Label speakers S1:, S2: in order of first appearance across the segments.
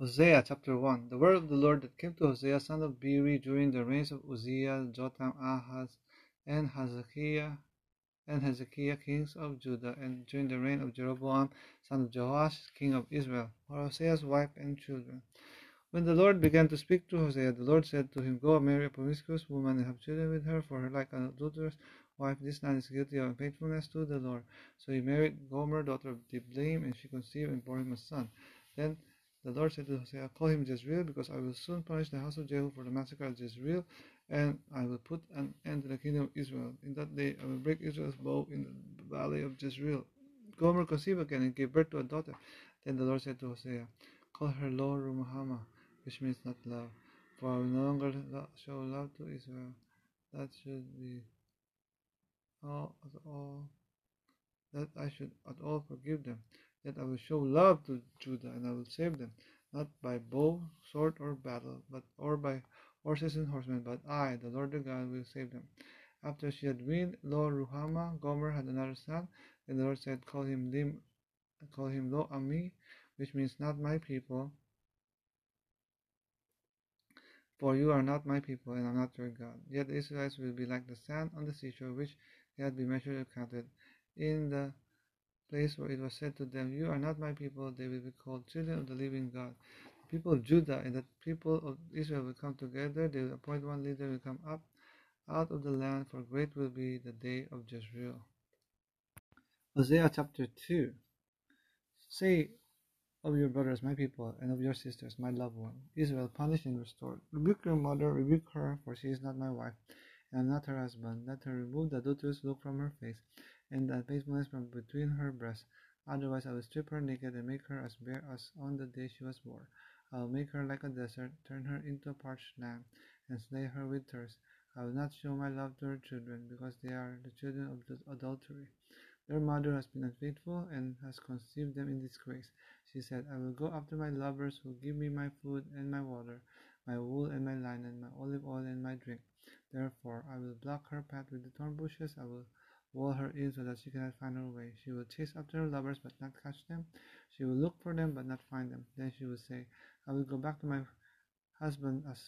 S1: Hosea chapter 1 The word of the Lord that came to Hosea son of Beeri during the reigns of Uzziah, Jotham, Ahaz, and Hezekiah, and Hezekiah kings of Judah, and during the reign of Jeroboam son of Joash king of Israel, for Hosea's wife and children. When the Lord began to speak to Hosea, the Lord said to him, Go marry a promiscuous woman and have children with her, for her like an adulterous wife, this man is guilty of unfaithfulness to the Lord. So he married Gomer, daughter of Diblaim, and she conceived and bore him a son. Then the Lord said to Hosea, Call him Jezreel, because I will soon punish the house of Jehu for the massacre of Jezreel, and I will put an end to the kingdom of Israel. In that day I will break Israel's bow in the valley of Jezreel. Gomer conceived again and gave birth to a daughter. Then the Lord said to Hosea, Call her Lo Ruhamah, which means not love, for I will no longer show love to Israel. That should be all all that I should at all forgive them. Yet I will show love to Judah, and I will save them, not by bow, sword, or battle, but or by horses and horsemen, but I, the Lord their God, will save them. After she had weaned Lo Ruhamah, Gomer had another son, and the Lord said, Call him Lim, call him Lo Ami, which means not my people. For you are not my people, and I am not your God. Yet the Israelites will be like the sand on the seashore, which had been measured and counted. In the place where it was said to them, You are not my people, they will be called children of the living God. The people of Judah and the people of Israel will come together, they will appoint one leader, will come up out of the land, for great will be the day of Jezreel. Hosea chapter 2 Say of your brothers, my people, and of your sisters, my loved one, Israel, punished and restored. Rebuke your mother, rebuke her, for she is not my wife, and not her husband. Let her remove the adulterous look from her face and the unfaithfulness from between her breasts. Otherwise I will strip her naked and make her as bare as on the day she was born. I will make her like a desert, turn her into a parched land, and slay her with thirst. I will not show my love to her children, because they are the children of adultery. Their mother has been unfaithful and has conceived them in disgrace. She said, I will go after my lovers who give me my food and my water, my wool and my linen, my olive oil and my drink. Therefore I will block her path with the thorn bushes. I will wall her in so that she cannot find her way. She will chase after her lovers but not catch them. She will look for them but not find them. Then she will say, I will go back to my husband as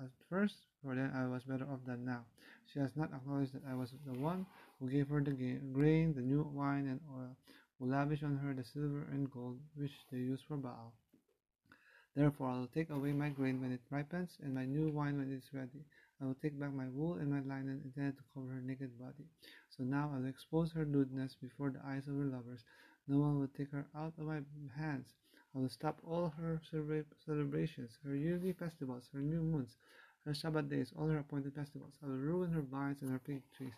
S1: at first, for then I was better off than now. She has not acknowledged that I was the one who gave her the grain, the new wine and oil, who lavished on her the silver and gold which they use for Baal. Therefore I will take away my grain when it ripens, and my new wine when it is ready. I will take back my wool and my linen intended to cover her naked body. So now I will expose her lewdness before the eyes of her lovers. No one will take her out of my hands. I will stop all her celebrations, her yearly festivals, her new moons, her Sabbath days, all her appointed festivals. I will ruin her vines and her fig trees,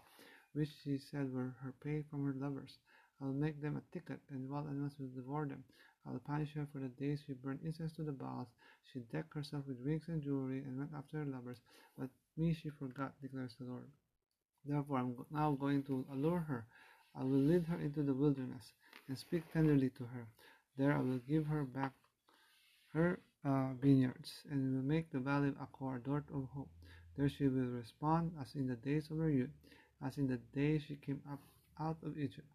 S1: which she said were her pay from her lovers. I will make them a ticket, and wild animals will devour them. I will punish her for the days she burned incense to the Baals. She decked herself with rings and jewelry and went after her lovers, but me she forgot, declares the Lord. Therefore I am now going to allure her. I will lead her into the wilderness and speak tenderly to her. There I will give her back her uh, vineyards and will make the valley of Achor a door of hope. There she will respond as in the days of her youth, as in the day she came up out of Egypt.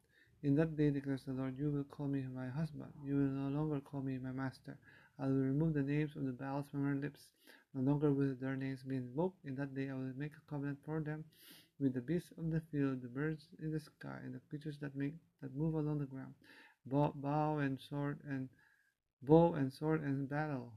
S1: In that day, declares the Lord, you will call me my husband. You will no longer call me my master. I will remove the names of the Baals from her lips. No longer will their names be invoked. In that day I will make a covenant for them with the beasts of the field, the birds in the sky, and the creatures that make that move along the ground. Bow, bow and sword and bow and sword and battle.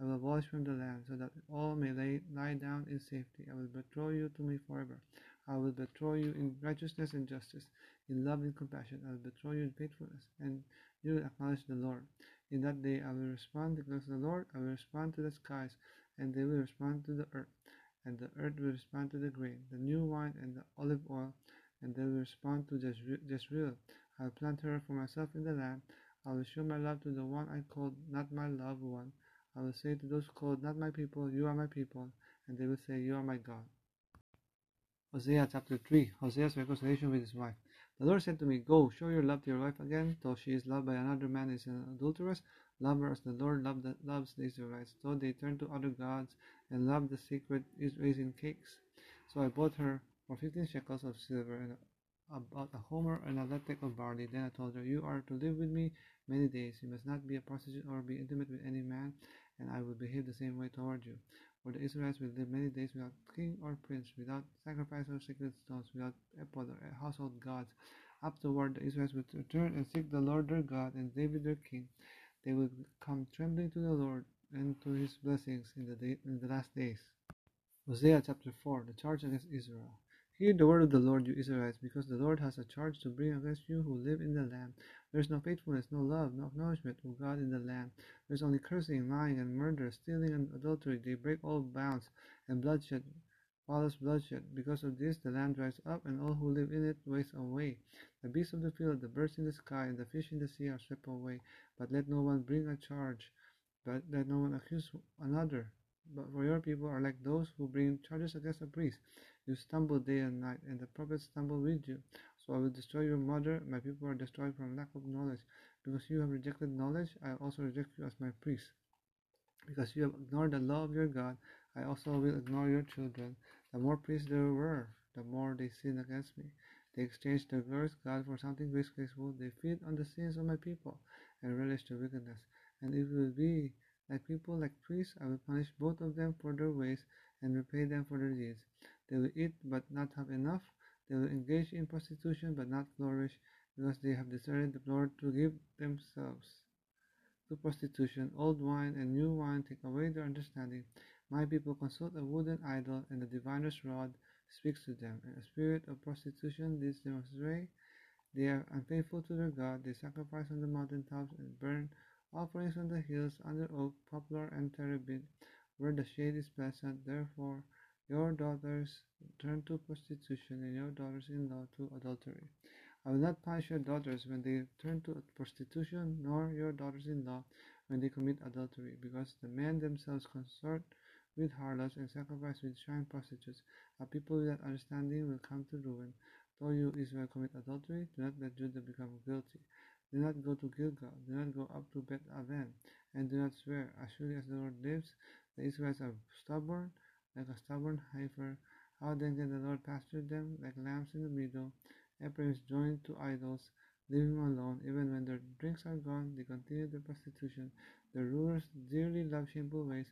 S1: I will abolish from the land, so that all may lay, lie down in safety. I will betroth you to me forever. I will betroth you in righteousness and justice, in love and compassion. I will betroth you in faithfulness, and you will acknowledge the Lord. In that day I will respond, declares the Lord. I will respond to the skies and they will respond to the earth, and the earth will respond to the grain, the new wine, and the olive oil, and they will respond to Jezreel. I will plant her for myself in the land. I will show my love to the one I called not my loved one. I will say to those called not my people, You are my people, and they will say, You are my God. Hosea chapter 3 Hosea's reconciliation with his wife. The Lord said to me, Go, show your love to your wife again, though she is loved by another man is an adulteress. Love her as the Lord loved the, loves the Israelites, though they turned to other gods and loved the secret is raising cakes. So I bought her for fifteen shekels of silver and about a homer and a lethek of barley. Then I told her, You are to live with me many days. You must not be a prostitute or be intimate with any man, and I will behave the same way toward you. For the Israelites will live many days without king or prince, without sacrifice or sacred stones, without ephod or household gods. Afterward, the Israelites will return and seek the Lord their God and David their king. They will come trembling to the Lord and to his blessings in the, day, in the last days. Hosea chapter 4 The charge against Israel. Hear the word of the Lord, you Israelites, because the Lord has a charge to bring against you who live in the land. There is no faithfulness, no love, no acknowledgement of God in the land. There is only cursing, lying, and murder, stealing, and adultery. They break all bounds, and bloodshed follows bloodshed. Because of this, the land dries up, and all who live in it waste away. The beasts of the field, the birds in the sky, and the fish in the sea are swept away. But let no one bring a charge, but let no one accuse another. But for your people are like those who bring charges against a priest. You stumble day and night, and the prophets stumble with you. So I will destroy your mother. My people are destroyed from lack of knowledge. Because you have rejected knowledge, I also reject you as my priest. Because you have ignored the law of your God, I also will ignore your children. The more priests there were, the more they sinned against me. They exchanged the glorious God for something disgraceful. They feed on the sins of my people and relish their wickedness. And it will be like people, like priests, I will punish both of them for their ways and repay them for their deeds. They will eat but not have enough. They will engage in prostitution but not flourish, because they have deserted the Lord to give themselves to prostitution. Old wine and new wine take away their understanding. My people consult a wooden idol, and the diviner's rod speaks to them. And a spirit of prostitution leads them astray. They are unfaithful to their God. They sacrifice on the mountain tops and burn offerings on the hills under oak, poplar, and terebinth, where the shade is pleasant. Therefore, your daughters turn to prostitution, and your daughters in law to adultery. I will not punish your daughters when they turn to prostitution, nor your daughters in law when they commit adultery, because the men themselves consort with harlots and sacrifice with shrine prostitutes. A people without understanding will come to ruin. Though you, Israel, commit adultery, do not let Judah become guilty. Do not go to Gilgal, do not go up to Beth Aven, and do not swear. As surely as the Lord lives, the Israelites are stubborn like a stubborn heifer. How then can the Lord pasture them like lambs in the meadow? Ephraim is joined to idols, leaving them alone. Even when their drinks are gone, they continue their prostitution. The rulers dearly love shameful ways.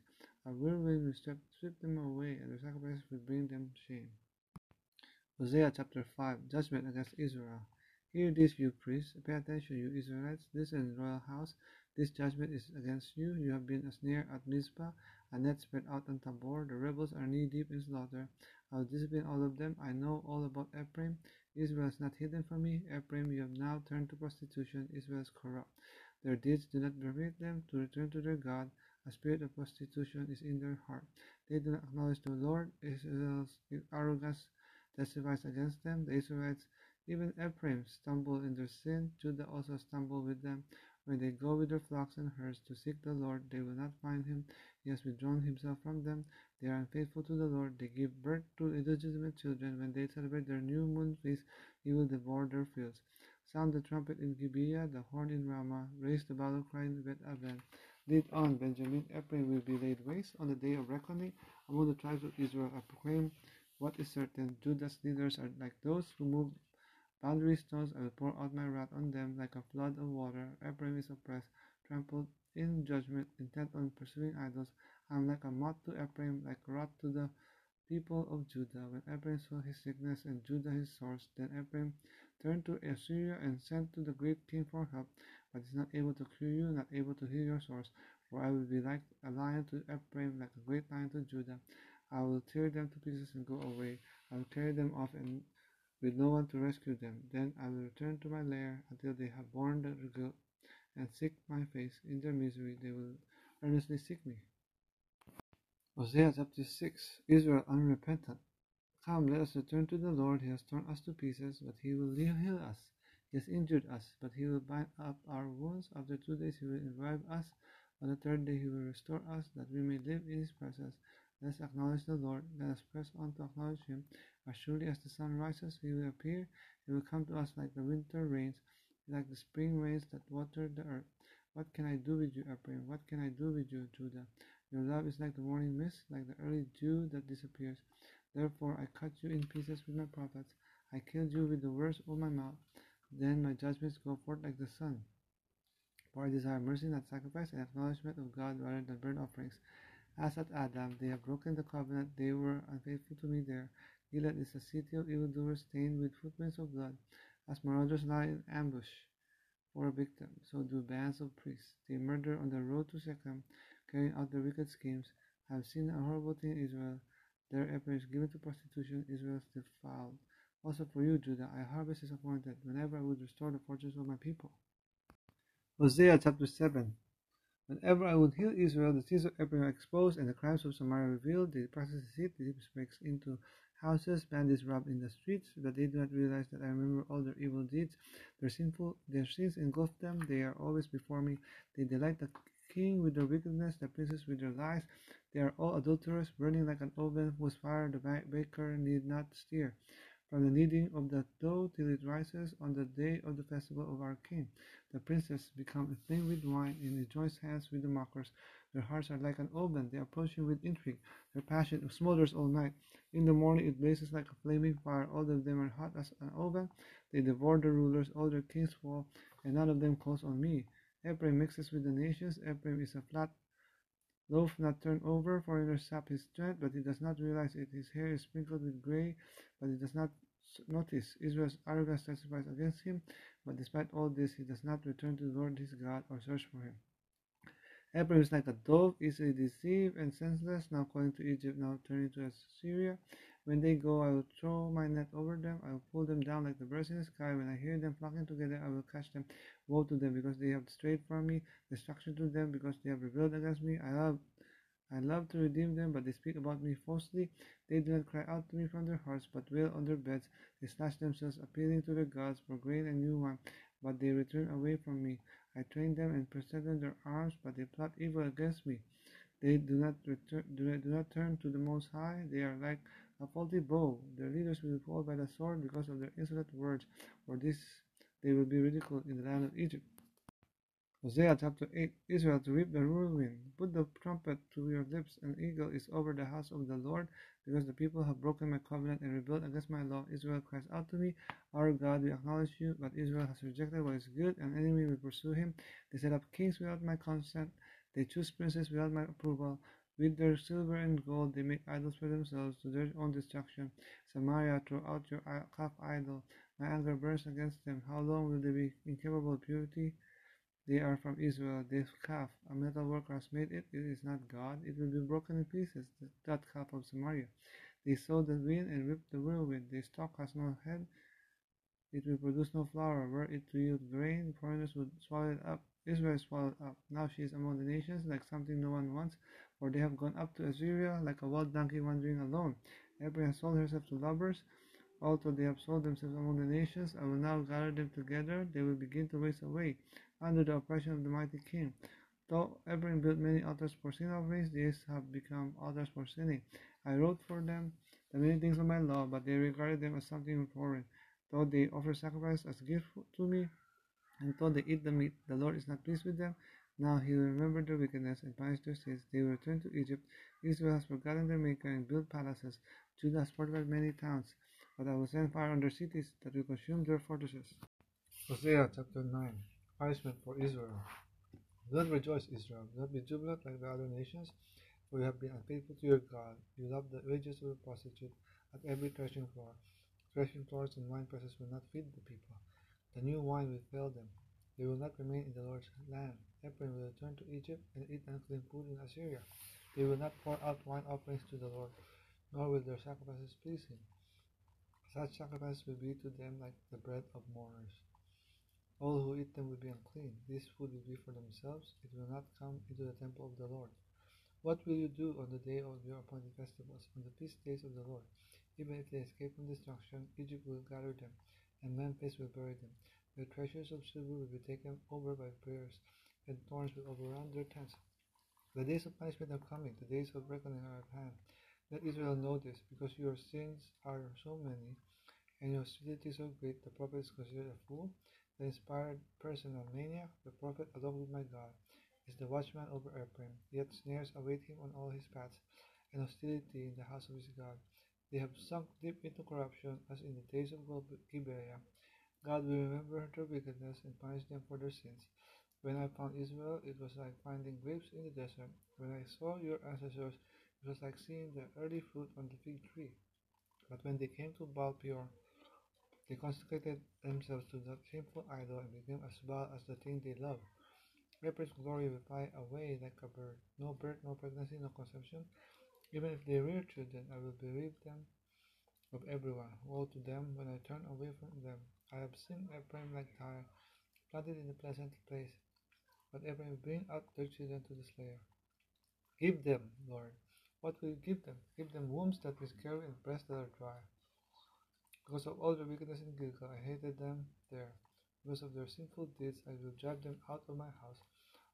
S1: A whirlwind will sweep, sweep them away, and their sacrifices will bring them shame. Hosea chapter 5 Judgment against Israel. Hear this, you priests. Pay attention, you Israelites. Listen, royal house. This judgment is against you. You have been a snare at Mizpah, a net spread out on Tabor. The rebels are knee deep in slaughter. I will discipline all of them. I know all about Ephraim. Israel is not hidden from me. Ephraim, you have now turned to prostitution. Israel is corrupt. Their deeds do not permit them to return to their God. A spirit of prostitution is in their heart. They do not acknowledge the Lord. Israel's arrogance testifies against them. The Israelites, even Ephraim, stumble in their sin. Judah also stumble with them. When they go with their flocks and herds to seek the Lord, they will not find him. He has withdrawn himself from them. They are unfaithful to the Lord. They give birth to illegitimate children. When they celebrate their new moon feast, he will devour their fields. Sound the trumpet in Gibeah, the horn in Ramah. Raise the battle cry in Beth Aven. Lead on, Benjamin. Ephraim will be laid waste on the day of reckoning. Among the tribes of Israel, I proclaim what is certain. Judah's leaders are like those who move boundary stones. I will pour out my wrath on them like a flood of water. Ephraim is oppressed, trampled in judgment, intent on pursuing idols. I am like a moth to Ephraim, like a rot to the people of Judah. When Ephraim saw his sickness and Judah his sores, then Ephraim turned to Assyria and sent to the great king for help, but is not able to cure you, not able to heal your sores. For I will be like a lion to Ephraim, like a great lion to Judah. I will tear them to pieces and go away. I will carry them off and with no one to rescue them. Then I will return to my lair until they have borne guilt and seek my face. In their misery they will earnestly seek me. Hosea chapter 6 Israel unrepentant. Come, let us return to the Lord. He has torn us to pieces, but he will heal us. He has injured us, but he will bind up our wounds. After two days he will revive us. On the third day he will restore us, that we may live in his presence. Let us acknowledge the Lord. Let us press on to acknowledge him. As surely as the sun rises, he will appear. He will come to us like the winter rains, like the spring rains that water the earth. What can I do with you, Ephraim? What can I do with you, Judah? Your love is like the morning mist, like the early dew that disappears. Therefore I cut you in pieces with my prophets. I killed you with the words of my mouth. Then my judgments go forth like the sun. For I desire mercy, not sacrifice, and acknowledgement of God rather than burnt offerings. As at Adam, they have broken the covenant, they were unfaithful to me there. Gilead is a city of evildoers stained with footprints of blood. As marauders lie in ambush for a victim, so do bands of priests. They murder on the road to Shechem, carrying out their wicked schemes. I have seen a horrible thing in Israel. There Ephraim is given to prostitution, Israel is defiled. Also for you, Judah, I harvest disappointed, whenever I would restore the fortunes of my people. Hosea chapter 7 Whenever I would heal Israel, the sins of Ephraim are exposed, and the crimes of Samaria revealed. They practice deceit, the breaks into houses, bandits rob in the streets, but they do not realize that I remember all their evil deeds. Their sinful, their sins engulf them. They are always before me. They delight the king with their wickedness, the princes with their lies. They are all adulterers, burning like an oven whose fire the baker need not stir. From the kneading of the dough till it rises on the day of the festival of our king, the princes become inflamed with wine and rejoice hands with the mockers. Their hearts are like an oven; they approach you with intrigue. Their passion smolders all night. In the morning it blazes like a flaming fire. All of them are hot as an oven. They devour the rulers. All their kings fall, and none of them calls on me. Ephraim mixes with the nations. Ephraim is a flat loaf not turned over. Foreigners sap his strength, but he does not realize it. His hair is sprinkled with gray, but he does not notice. Israel's arrogance testifies against him, but despite all this, he does not return to the Lord his God or search for him. Ephraim is like a dove, easily deceived and senseless, now going to Egypt, now turning to Assyria. When they go, I will throw my net over them. I will pull them down like the birds in the sky. When I hear them flocking together, I will catch them. Woe to them because they have strayed from me. Destruction to them because they have rebelled against me. I love, I love to redeem them, but they speak about me falsely. They do not cry out to me from their hearts, but wail on their beds. They slash themselves, appealing to their gods for grain and new wine, but they return away from me. I train them and present them their arms, but they plot evil against me. They do not return, do do not turn to the Most High. They are like a faulty bow. Their leaders will fall by the sword because of their insolent words. For this they will be ridiculed in the land of Egypt. Hosea chapter 8 Israel to reap the whirlwind. Put the trumpet to your lips. An eagle is over the house of the Lord, because the people have broken my covenant and rebelled against my law. Israel cries out to me, Our God, we acknowledge you, but Israel has rejected what is good. An enemy will pursue him. They set up kings without my consent. They choose princes without my approval. With their silver and gold, they make idols for themselves to their own destruction. Samaria, throw out your calf idol. My anger burns against them. How long will they be incapable of purity? They are from Israel. This calf, a metal worker has made it. It is not God. It will be broken in pieces. That calf of Samaria. They sow the wind and reap the whirlwind. The stalk has no head. It will produce no flower. Were it to yield grain, foreigners would swallow it up. Israel is swallowed up. Now she is among the nations like something no one wants, for they have gone up to Assyria like a wild donkey wandering alone. Has sold herself to lovers. Although they have sold themselves among the nations, I will now gather them together. They will begin to waste away under the oppression of the mighty king. Though Ephraim built many altars for sin offerings, these have become altars for sinning. I wrote for them the many things of my law, but they regarded them as something foreign. Though they offer sacrifice as gift to me, and though they eat the meat, the Lord is not pleased with them. Now he will remember their wickedness and punish their sins. They will return to Egypt. Israel has forgotten their maker and built palaces. Judah has fortified many towns. But I will send fire on their cities that will consume their fortresses. Hosea chapter 9 punishment for Israel. Do not rejoice, Israel. Do not be jubilant like the other nations, for you have been unfaithful to your God. You love the wages of a prostitute at every threshing floor. Threshing floors and wine presses will not feed the people. The new wine will fail them. They will not remain in the Lord's land. Ephraim will return to Egypt and eat unclean food in Assyria. They will not pour out wine offerings to the Lord, nor will their sacrifices please him. Such sacrifices will be to them like the bread of mourners. All who eat them will be unclean. This food will be for themselves. It will not come into the temple of the Lord. What will you do on the day of your appointed festivals, on the feast days of the Lord? Even if they escape from destruction, Egypt will gather them, and Memphis will bury them. Their treasures of silver will be taken over by bears, and thorns will overrun their tents. The days of punishment are coming, the days of reckoning are at hand. Let Israel know this, because your sins are so many, and your hostility so great, the prophet is considered a fool, the inspired person of maniac, the prophet along with my God, is the watchman over Ephraim, yet snares await him on all his paths, and hostility in the house of his God. They have sunk deep into corruption, as in the days of Gibeah. God will remember their wickedness and punish them for their sins. When I found Israel, it was like finding grapes in the desert. When I saw your ancestors, it was like seeing the early fruit on the fig tree. But when they came to Baal Peor, they consecrated themselves to that shameful idol and became as vile as the thing they loved. Leper's glory will fly away like a bird. No birth, no pregnancy, no conception. Even if they rear children, I will bereave them of everyone. Woe to them when I turn away from them. I have seen Ephraim like Tyre, planted in a pleasant place. But Ephraim bring out their children to the slayer. Give them, Lord. What will you give them? Give them wombs that miscarry and breasts that are dry. Because of all their wickedness in Gilgal, I hated them there. Because of their sinful deeds, I will drive them out of my house.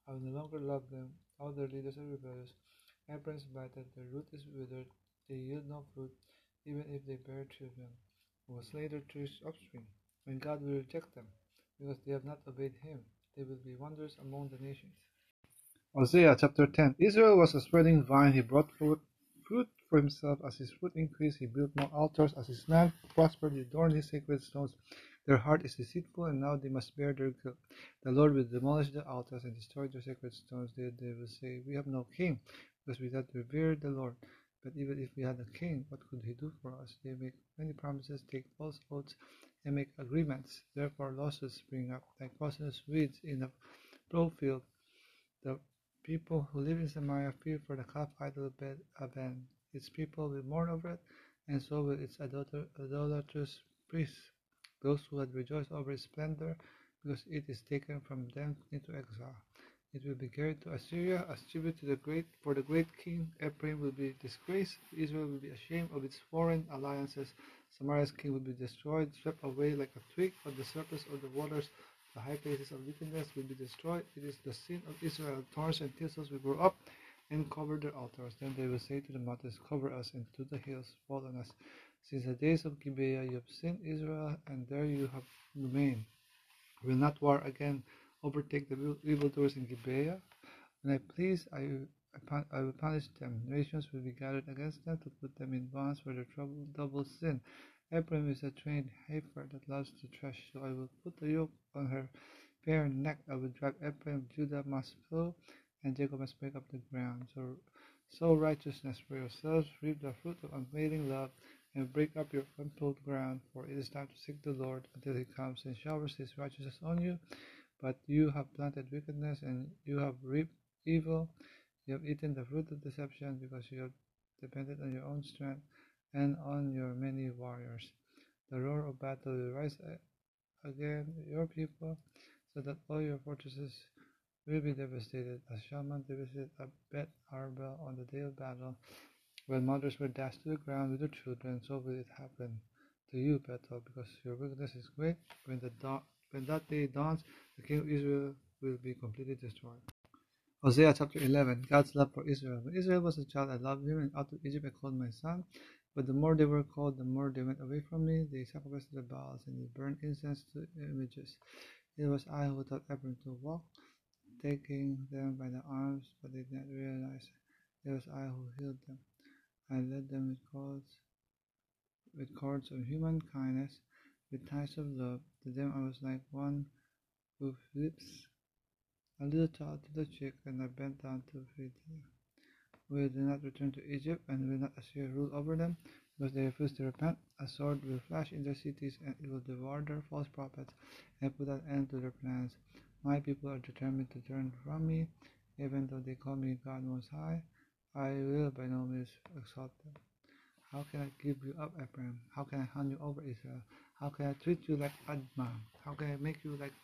S1: I will no longer love them. All their leaders are rebellious. Ephraim is blighted, their root is withered, they yield no fruit, even if they bear children, who will slay their choice offspring. When God will reject them, because they have not obeyed Him, they will be wonders among the nations. Hosea chapter 10 Israel was a spreading vine, he brought forth fruit for himself. As his fruit increased, he built more altars. As his land prospered, he adorned his sacred stones. Their heart is deceitful, and now they must bear their guilt. The Lord will demolish the altars and destroy their sacred stones. They, they will say, We have no king, because we not revere the Lord. But even if we had a king, what could he do for us? They make many promises, take false oaths, and make agreements. Therefore losses spring up like poisonous weeds in a plough field. The people who live in Samaria fear for the calf idol Beth Aven. Uh, its people will mourn over it, and so will its idolatrous priests those who had rejoiced over its splendor, because it is taken from them into exile. It will be carried to Assyria as tribute to the great for the great king. Ephraim will be disgraced. Israel will be ashamed of its foreign alliances. Samaria's king will be destroyed, swept away like a twig on the surface of the waters. The high places of wickedness will be destroyed. It is the sin of Israel. Thorns and thistles will grow up and cover their altars. Then they will say to the mountains, Cover us, and to the hills, Fall on us. Since the days of Gibeah you have sinned, Israel, and there you have remained. Will not war again overtake the evildoers in Gibeah? When I please, I, I, I will punish them. Nations will be gathered against them to put them in bonds for their trouble, double sin. Ephraim is a trained heifer that loves to thresh, so I will put the yoke on her bare neck. I will drive Ephraim, Judah must flow, and Jacob must break up the ground. So, sow righteousness for yourselves, reap the fruit of unfailing love and break up your unplowed ground, for it is time to seek the Lord until he comes and showers his righteousness on you. But you have planted wickedness, and you have reaped evil. You have eaten the fruit of deception, because you have depended on your own strength and on your many warriors. The roar of battle will rise again your people, so that all your fortresses will be devastated, as Shalman devastated Beth Arbel on the day of battle. When mothers were dashed to the ground with their children, so will it happen to you, Bethel, because your wickedness is great. When, the da- when that day dawns, the king of Israel will be completely destroyed. Hosea chapter 11 God's love for Israel. When Israel was a child, I loved him, and out of Egypt I called my son. But the more they were called, the more they went away from me. They sacrificed the Baals, and they burned incense to images. It was I who taught Ephraim to walk, taking them by the arms, but they did not realize it was I who healed them. I led them with cords, with cords of human kindness, with ties of love. To them I was like one who flips a little child to the cheek, and I bent down to feed them. Will not return to Egypt, and will not Assyria rule over them? Because they refuse to repent, a sword will flash in their cities, and it will devour their false prophets, and put an end to their plans. My people are determined to turn from me, even though they call me God Most High. I will by no means exalt them. How can I give you up, Ephraim? How can I hand you over, Israel? How can I treat you like Admah? How can I make you like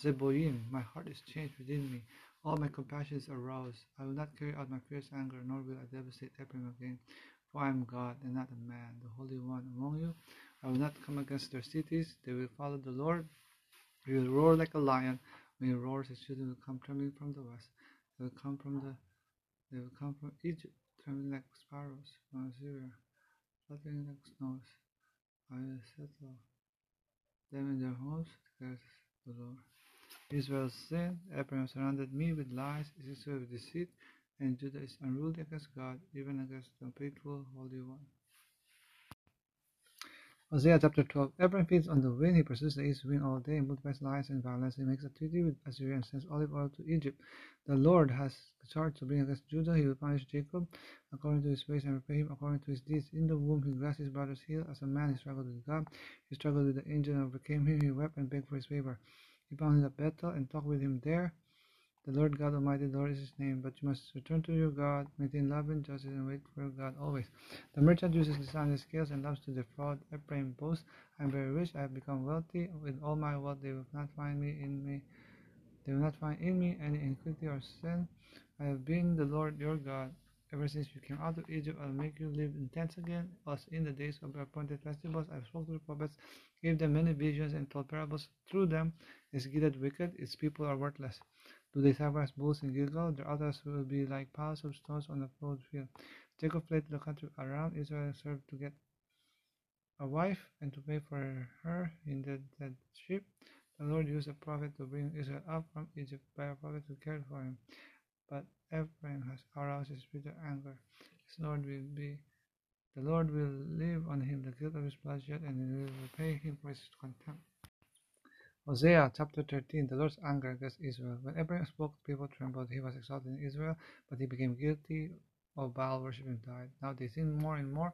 S1: Zeboim? My heart is changed within me. All my compassion is aroused. I will not carry out my fierce anger, nor will I devastate Ephraim again. For I am God and not a man, the Holy One among you. I will not come against their cities. They will follow the Lord. He will roar like a lion. When he roars, his children will come trembling from the west. They will come from the they will come from Egypt, trembling like sparrows, from Assyria, fluttering like snows. I will settle them in their homes, declares the Lord. Israel sinned, Ephraim surrounded me with lies, Israel with deceit, and Judah is unruly against God, even against the faithful Holy One. Hosea chapter 12 Ephraim feeds on the wind, he pursues the east wind all day, multiplies lies and violence, he makes a treaty with Assyria and sends olive oil to Egypt. The Lord has charge to bring against Judah, he will punish Jacob according to his ways and repay him according to his deeds. In the womb he grasped his brother's heel, as a man he struggled with God, he struggled with the angel and overcame him, he wept and begged for his favor. He him at Bethel and talked with him there. The Lord God Almighty, the Lord is his name, but you must return to your God, maintain love and justice, and wait for your God always. The merchant uses dishonest scales and loves to defraud. Ephraim boasts, I am very rich, I have become wealthy. With all my wealth, they will not find me in me. They will not find in me any iniquity or sin. I have been the Lord your God. Ever since you came out of Egypt, I'll make you live in tents again, as in the days of the appointed festivals. I spoke to the prophets, gave them many visions, and told parables. Through them is Gilead wicked, its people are worthless. Do they sacrifice bulls in Gilgal? Their altars will be like piles of stones on a plowed field. Jacob fled to the country Aram. Israel and served to get a wife and to pay for her in the dead ship. The Lord used a prophet to bring Israel up from Egypt by a prophet who cared for him. But Ephraim has aroused his bitter anger. His Lord will be the Lord will leave on him the guilt of his bloodshed, and he will repay him for his contempt. Hosea chapter 13 The Lord's anger against Israel. When Ephraim spoke, people trembled. He was exalted in Israel, but he became guilty of Baal worship and died. Now they sin more and more.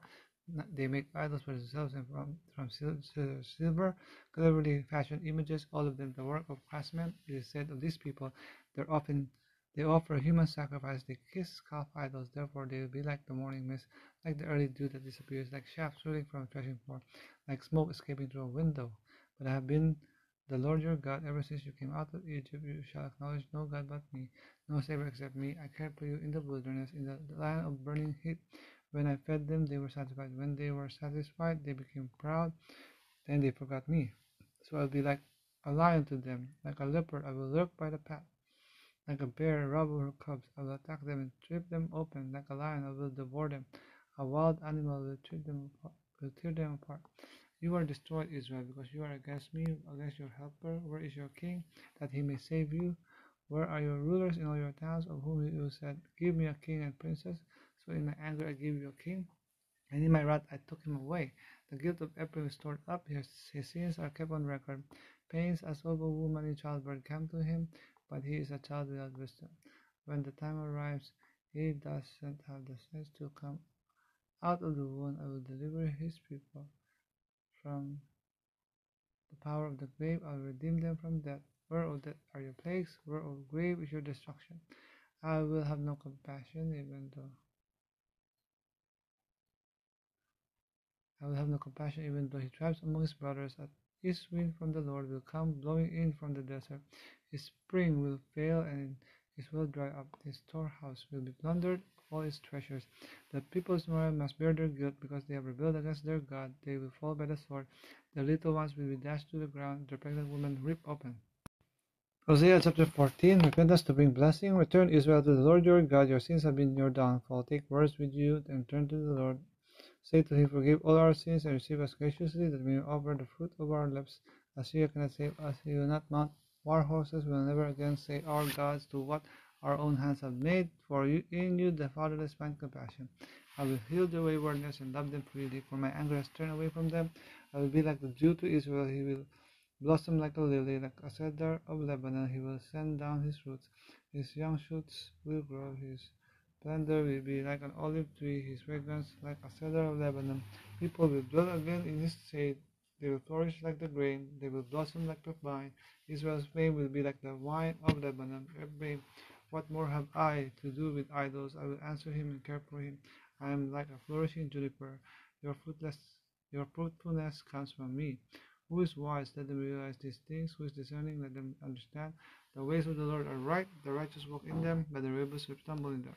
S1: They make idols for themselves and from, from silver, cleverly fashioned images, all of them the work of craftsmen. It is said of these people, they're often they offer human sacrifice. They kiss calf idols. Therefore, they will be like the morning mist, like the early dew that disappears, like shafts shooting from a threshing floor, like smoke escaping through a window. But I have been the Lord your God, ever since you came out of Egypt, you shall acknowledge no God but me, no Savior except me. I cared for you in the wilderness, in the land of burning heat. When I fed them, they were satisfied. When they were satisfied, they became proud. Then they forgot me. So I'll be like a lion to them, like a leopard. I will lurk by the path. Like a bear, rob her cubs. I will attack them and strip them open. Like a lion, I will devour them. A wild animal will tear them apart. Will tear them apart. You are destroyed, Israel, because you are against me, against your helper. Where is your king, that he may save you? Where are your rulers in all your towns, of whom you said, Give me a king and princess? So in my anger I gave you a king, and in my wrath I took him away. The guilt of Ephraim is stored up, his, his sins are kept on record. Pains as of a woman in childbirth come to him, but he is a child without wisdom. When the time arrives, he doesn't have the sense to come out of the womb. I will deliver his people from the power of the grave. I will redeem them from death. Where, O death, are your plagues? Where, O grave, is your destruction? I will have no compassion, even though I will have no compassion, even though he tribes among his brothers. A east wind from the Lord will come, blowing in from the desert. His spring will fail, and his well dry up. His storehouse will be plundered all its treasures. The people's Israel must bear their guilt because they have rebelled against their God. They will fall by the sword. The little ones will be dashed to the ground, the pregnant women ripped open. Hosea chapter 14 Repentance to bring blessing. Return Israel to the Lord your God. Your sins have been your downfall. Take words with you and turn to the Lord. Say to him, Forgive all our sins and receive us graciously, that we may offer the fruit of our lips. Assyria cannot save us. He will not mount war horses. Will never again say, Our gods, to what our own hands have made. For you, in you the fatherless find compassion. I will heal their waywardness and love them freely, for my anger has turned away from them. I will be like the dew to Israel. He will blossom like a lily, like a cedar of Lebanon. He will send down his roots. His young shoots will grow. His splendor will be like an olive tree. His fragrance like a cedar of Lebanon. People will dwell again in his shade. They will flourish like the grain. They will blossom like the vine. Israel's fame will be like the wine of Lebanon. Every what more have I to do with idols? I will answer him and care for him. I am like a flourishing juniper. Your fruitless, your fruitfulness comes from me. Who is wise? Let them realize these things. Who is discerning? Let them understand. The ways of the Lord are right. The righteous walk in them, but the rebels will stumble in them.